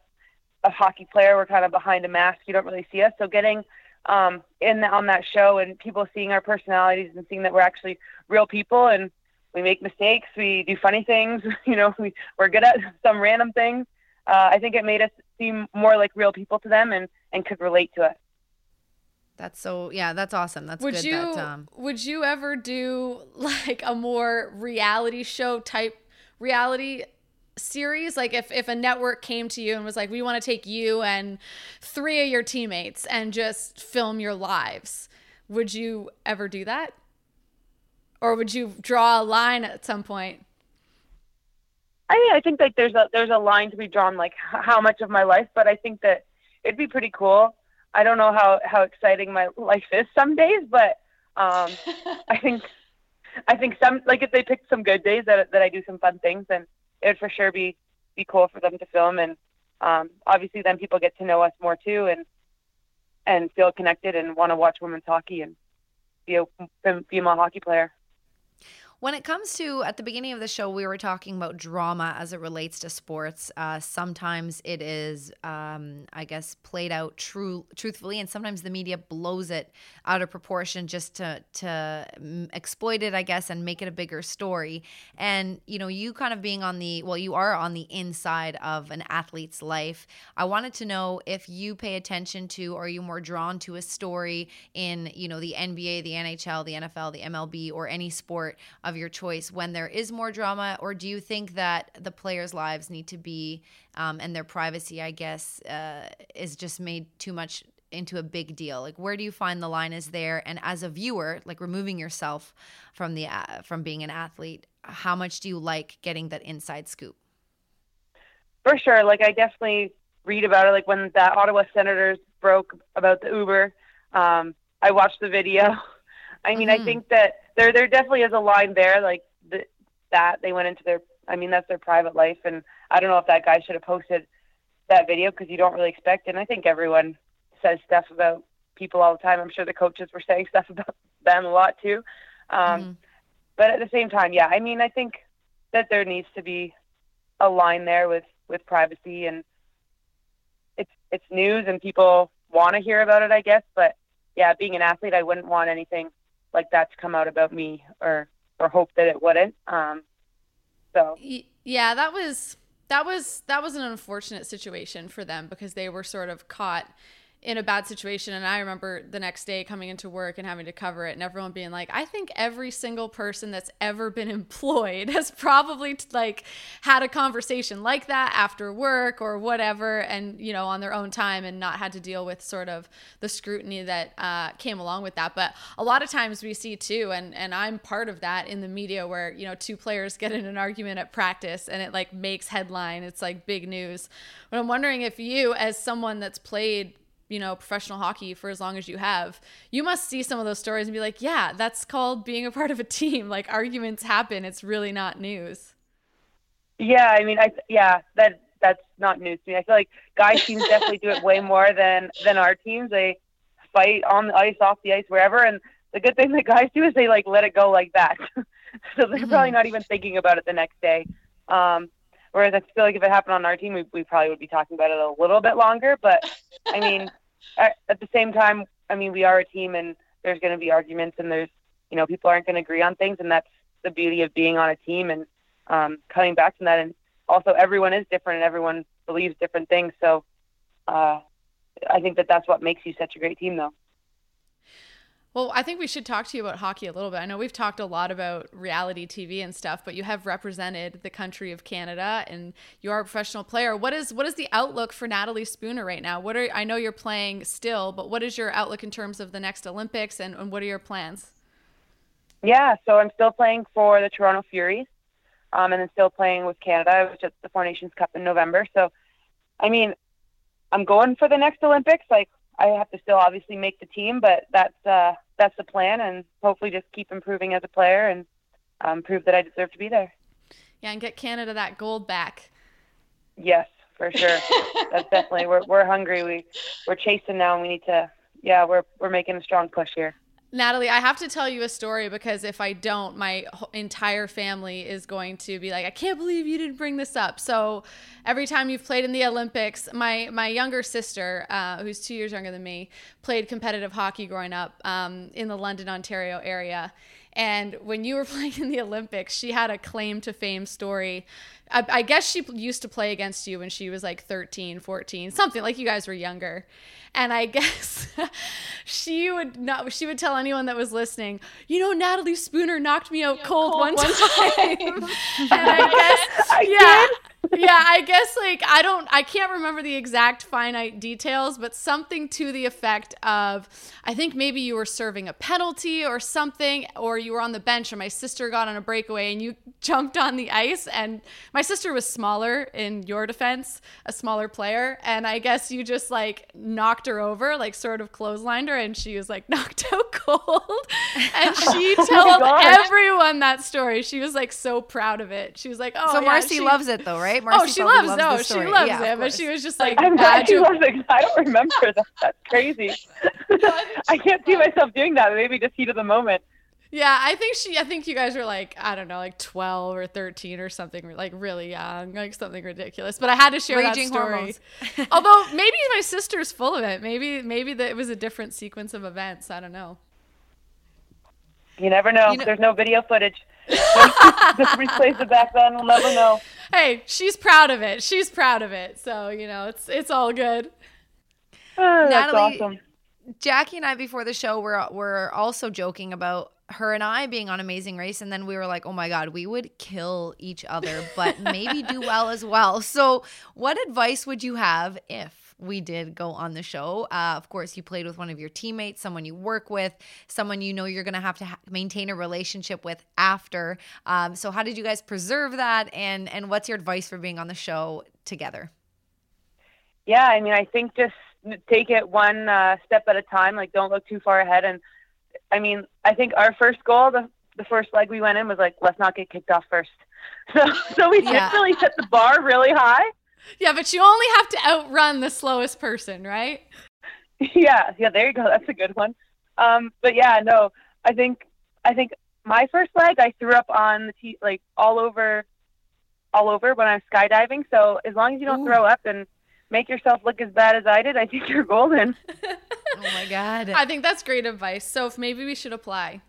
a hockey player. We're kind of behind a mask. You don't really see us. So getting um, in the, on that show and people seeing our personalities and seeing that we're actually real people and we make mistakes, we do funny things, you know, we, we're good at some random things. Uh, I think it made us seem more like real people to them and, and could relate to us. That's so yeah, that's awesome. That's would good. You, that, um... Would you ever do like a more reality show type reality series like if if a network came to you and was like we want to take you and three of your teammates and just film your lives would you ever do that? Or would you draw a line at some point? I mean i think like there's a there's a line to be drawn like how much of my life but i think that it'd be pretty cool. I don't know how how exciting my life is some days but um i think i think some like if they picked some good days that that i do some fun things and it would for sure be be cool for them to film and um, obviously then people get to know us more too and and feel connected and want to watch women's hockey and be a female hockey player. When it comes to at the beginning of the show, we were talking about drama as it relates to sports. Uh, sometimes it is, um, I guess, played out true, truthfully, and sometimes the media blows it out of proportion just to to exploit it, I guess, and make it a bigger story. And you know, you kind of being on the well, you are on the inside of an athlete's life. I wanted to know if you pay attention to, or are you more drawn to a story in, you know, the NBA, the NHL, the NFL, the MLB, or any sport of of your choice when there is more drama, or do you think that the players' lives need to be um, and their privacy, I guess, uh, is just made too much into a big deal? Like where do you find the line is there? And as a viewer, like removing yourself from the uh, from being an athlete, how much do you like getting that inside scoop? For sure. Like I definitely read about it. Like when the Ottawa Senators broke about the Uber, um, I watched the video. I mean, mm-hmm. I think that there there definitely is a line there. Like the, that they went into their. I mean, that's their private life, and I don't know if that guy should have posted that video because you don't really expect it. And I think everyone says stuff about people all the time. I'm sure the coaches were saying stuff about them a lot too. Um, mm-hmm. But at the same time, yeah, I mean, I think that there needs to be a line there with with privacy and it's it's news and people want to hear about it, I guess. But yeah, being an athlete, I wouldn't want anything like that to come out about me or or hope that it wouldn't. Um, so yeah, that was that was that was an unfortunate situation for them because they were sort of caught in a bad situation and i remember the next day coming into work and having to cover it and everyone being like i think every single person that's ever been employed has probably like had a conversation like that after work or whatever and you know on their own time and not had to deal with sort of the scrutiny that uh, came along with that. But a lot of times we see too and and i'm part of that in the media where you know two players get in an argument at practice and it like makes headline it's like big news. But i'm wondering if you as someone that's played you know, professional hockey for as long as you have, you must see some of those stories and be like, yeah, that's called being a part of a team. Like arguments happen. It's really not news. Yeah, I mean, I yeah, that that's not news to me. I feel like guys teams definitely do it way more than than our teams. They fight on the ice, off the ice, wherever. And the good thing that guys do is they like let it go like that. so they're mm-hmm. probably not even thinking about it the next day. Um, whereas I feel like if it happened on our team, we, we probably would be talking about it a little bit longer. But I mean, at, at the same time, I mean, we are a team, and there's going to be arguments, and there's you know people aren't going to agree on things, and that's the beauty of being on a team and um, coming back from that. And also, everyone is different, and everyone believes different things. So uh, I think that that's what makes you such a great team, though. Well, I think we should talk to you about hockey a little bit. I know we've talked a lot about reality TV and stuff, but you have represented the country of Canada and you are a professional player. What is what is the outlook for Natalie Spooner right now? What are I know you're playing still, but what is your outlook in terms of the next Olympics and, and what are your plans? Yeah, so I'm still playing for the Toronto Furies, um, and then still playing with Canada. I was at the Four Nations Cup in November. So, I mean, I'm going for the next Olympics. Like I have to still obviously make the team, but that's uh, that's the plan, and hopefully just keep improving as a player and um, prove that I deserve to be there. Yeah, and get Canada that gold back. Yes, for sure. that's definitely we're we're hungry. We we're chasing now, and we need to. Yeah, we're we're making a strong push here. Natalie, I have to tell you a story because if I don't, my entire family is going to be like, "I can't believe you didn't bring this up." So, every time you've played in the Olympics, my my younger sister, uh, who's two years younger than me, played competitive hockey growing up um, in the London, Ontario area. And when you were playing in the Olympics, she had a claim to fame story. I, I guess she used to play against you when she was like 13, 14, something like you guys were younger and I guess she would not. She would tell anyone that was listening, you know, Natalie Spooner knocked me out cold, cold, one, one time, and I guess yeah. Yeah, I guess like I don't I can't remember the exact finite details, but something to the effect of I think maybe you were serving a penalty or something or you were on the bench or my sister got on a breakaway and you jumped on the ice and my sister was smaller in your defense, a smaller player, and I guess you just like knocked her over, like sort of clotheslined her and she was like knocked out cold. And she oh told oh everyone that story. She was like so proud of it. She was like, "Oh, so yeah, Marcy she, loves it though, right?" Marcy oh, she loves. loves no, oh, she loves yeah, it, but she was just like, I'm glad she loves it. I don't remember that. That's crazy. I can't see myself doing that. Maybe just heat of the moment. Yeah, I think she. I think you guys were like I don't know, like twelve or thirteen or something, like really young, like something ridiculous. But I had to share Raging that story. Although maybe my sister's full of it. Maybe maybe that it was a different sequence of events. I don't know. You never know. You know There's no video footage. The replays it back then. We'll never know. Hey, she's proud of it. She's proud of it. So you know, it's it's all good. Oh, that's Natalie, awesome. Jackie and I before the show were were also joking about her and I being on Amazing Race, and then we were like, oh my god, we would kill each other, but maybe do well as well. So, what advice would you have if we did go on the show. Uh, of course, you played with one of your teammates, someone you work with, someone you know you're going to have to ha- maintain a relationship with after. Um, so, how did you guys preserve that? And and what's your advice for being on the show together? Yeah, I mean, I think just take it one uh, step at a time. Like, don't look too far ahead. And I mean, I think our first goal, the the first leg we went in was like, let's not get kicked off first. So, so we Yeah. did really set the bar really high. Yeah, but you only have to outrun the slowest person, right? yeah, yeah, there you go. That's a good one. Um, but yeah, no, I think I think my first leg I threw up on the t- like all over, all over when I was skydiving. So as long as you don't Ooh. throw up and make yourself look as bad as I did, I think you're golden. Oh my god! I think that's great advice. So if maybe we should apply.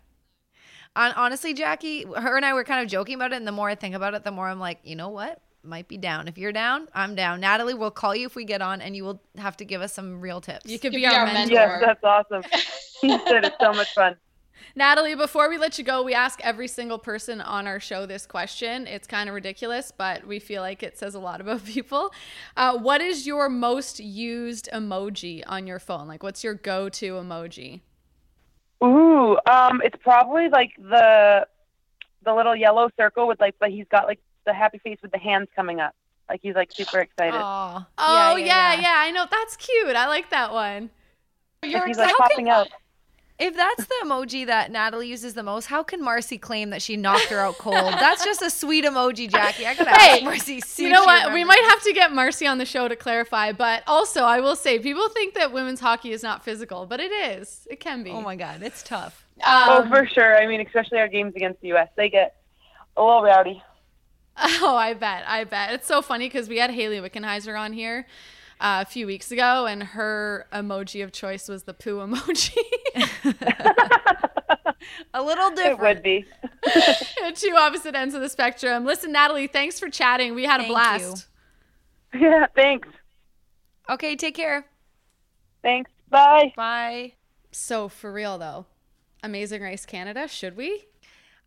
Hon- honestly, Jackie, her and I were kind of joking about it, and the more I think about it, the more I'm like, you know what? Might be down. If you're down, I'm down. Natalie, we'll call you if we get on, and you will have to give us some real tips. You could Could be, be our, our mentor. mentor. yes, that's awesome. you did. It's so much fun. Natalie, before we let you go, we ask every single person on our show this question. It's kind of ridiculous, but we feel like it says a lot about people. Uh, what is your most used emoji on your phone? Like, what's your go to emoji? Ooh, um, it's probably like the the little yellow circle with like, but he's got like the happy face with the hands coming up. Like he's like super excited. Aw. Oh, yeah yeah, I know. That's cute. I like that one. You're like he's like excited. popping out. If that's the emoji that Natalie uses the most, how can Marcy claim that she knocked her out cold? That's just a sweet emoji, Jackie. I gotta Hey, ask Marcy. You know she what? We might have to get Marcy on the show to clarify, but also I will say people think that women's hockey is not physical, but it is. It can be. Oh my god, it's tough. oh, Um, for sure. I mean, especially our games against the U.S., they get a little rowdy. Oh, I bet. I bet. It's so funny because we had Hayley Wickenheiser on here uh, a few weeks ago, and her emoji of choice was the poo emoji. A little different. It would be. Two opposite ends of the spectrum. Listen, Natalie, thanks for chatting. We had a Thank blast. Yeah. Thanks. Okay, take care. Thanks. Bye. Bye. So, for real though, Amazing Race Canada, should we?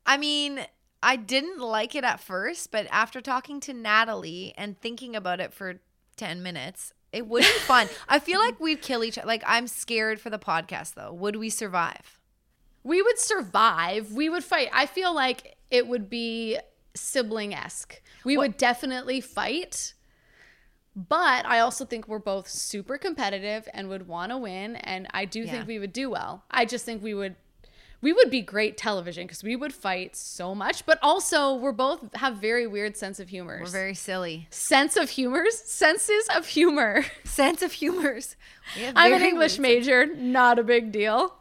I mean, I didn't like it at first, but after talking to Natalie and thinking about it for 10 minutes, it would be fun. I feel like we'd kill each other. Like, I'm scared for the podcast, though. Would we survive? We would survive. We would fight. I feel like it would be sibling esque. We would definitely fight. But I also think we're both super competitive and would want to win. And I do Yeah. think we would do well. I just think we would. We would be great television because we would fight so much, but also we're both have very weird sense of humor. We're very silly. sense of humors, senses of humor. Sense of humors. I'm an English major, not a big deal.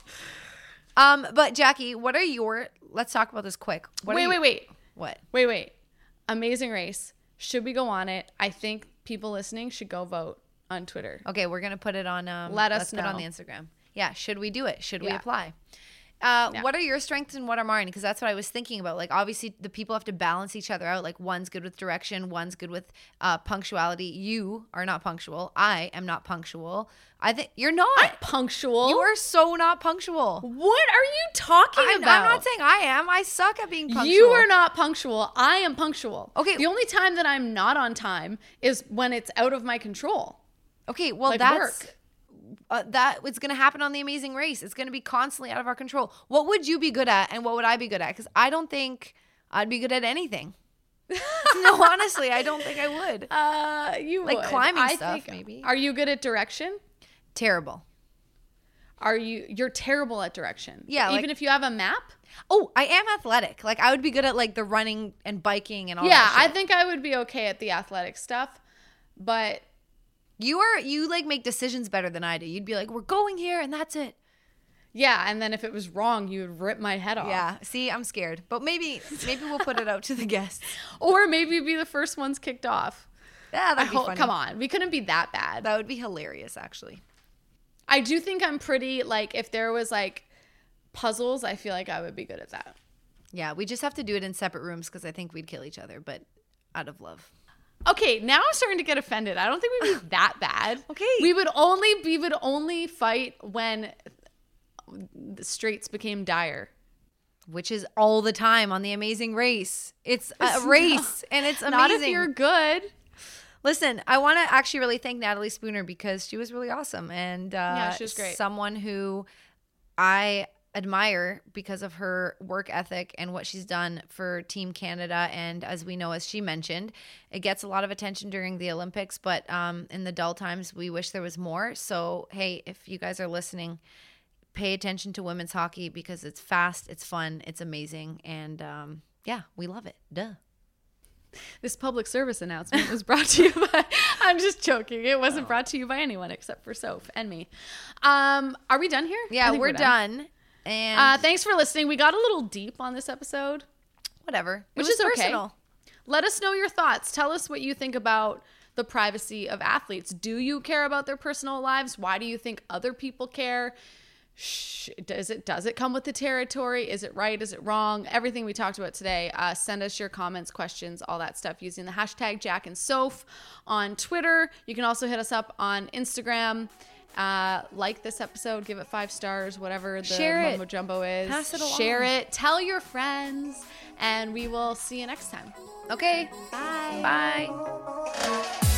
Um, but Jackie, what are your? Let's talk about this quick. What are wait, you- wait, wait. What? Wait, wait. Amazing Race. Should we go on it? I think people listening should go vote on Twitter. Okay, we're gonna put it on. Um, Let us it on the Instagram. Yeah, should we do it? Should we apply? Uh, Yeah. What are your strengths and what are mine? Because that's what I was thinking about. Like, obviously, the people have to balance each other out. Like, one's good with direction, one's good with uh, punctuality. You are not punctual. I am not punctual. I think you're not. Punctual. you are so not punctual. what are you talking I'm, I'm not saying I am. I suck at being punctual. you are not punctual. I am punctual. Okay. The only time that I'm not on time is when it's out of my control. Okay, well Like that's work. Uh, that it's going to happen on the Amazing Race. It's going to be constantly out of our control. What would you be good at, and what would I be good at? Because I don't think I'd be good at anything. no, honestly, I don't think I would. Uh, you Like would. climbing I stuff, think- maybe. Are you good at direction? Terrible. Are you? You're terrible at direction. Yeah, like- Even if you have a map. Oh, I am athletic. Like I would be good at like the running and biking and all. yeah, I think I would be okay at the athletic stuff, but you are. You like make decisions better than I do. You'd be like, "We're going here, and that's it." yeah. And then if it was wrong, you would rip my head off. Yeah. See, I'm scared, but maybe maybe we'll put it out to the guests. Or maybe be the first ones kicked off. Yeah, that'd be hope, funny. come on, we couldn't be that bad. That would be hilarious, actually. I do think I'm pretty like if there was like puzzles, I feel like I would be good at that. Yeah, we just have to do it in separate rooms because I think we'd kill each other, but out of love. Okay, now I'm starting to get offended. I don't think we'd be that bad. Okay. We would only we would only fight when the straits became dire. Which is all the time on the Amazing Race. It's a race and it's amazing. Not if you're good. Listen, I want to actually really thank Natalie Spooner because she was really awesome and uh, Yeah, she was great. Someone who I admire because of her work ethic and what she's done for Team Canada. And as we know, as she mentioned, it gets a lot of attention during the Olympics, but um, in the dull times, we wish there was more. So, hey, if you guys are listening, pay attention to women's hockey because it's fast, it's fun, it's amazing, and um, yeah, we love it. Duh. This public service announcement was brought to you by. I'm just joking. It wasn't brought to you by anyone except for Soph and me. Um, are we done here? Yeah, think we're, done. And Uh, thanks for listening. We got a little deep on this episode. whatever, which it is okay. personal. Let us know your thoughts. Tell us what you think about the privacy of athletes. Do you care about their personal lives? Why do you think other people care? Shh, does it does it come with the territory? Is it right? Is it wrong? Everything we talked about today. Uh, send us your comments, questions, all that stuff using the hashtag Jack and Soph on Twitter. You can also hit us up on Instagram. Uh, like this episode, give it five stars, whatever the Share it. mumbo jumbo is. Pass it Share it. Tell your friends, and we will see you next time. Okay, Bye. bye.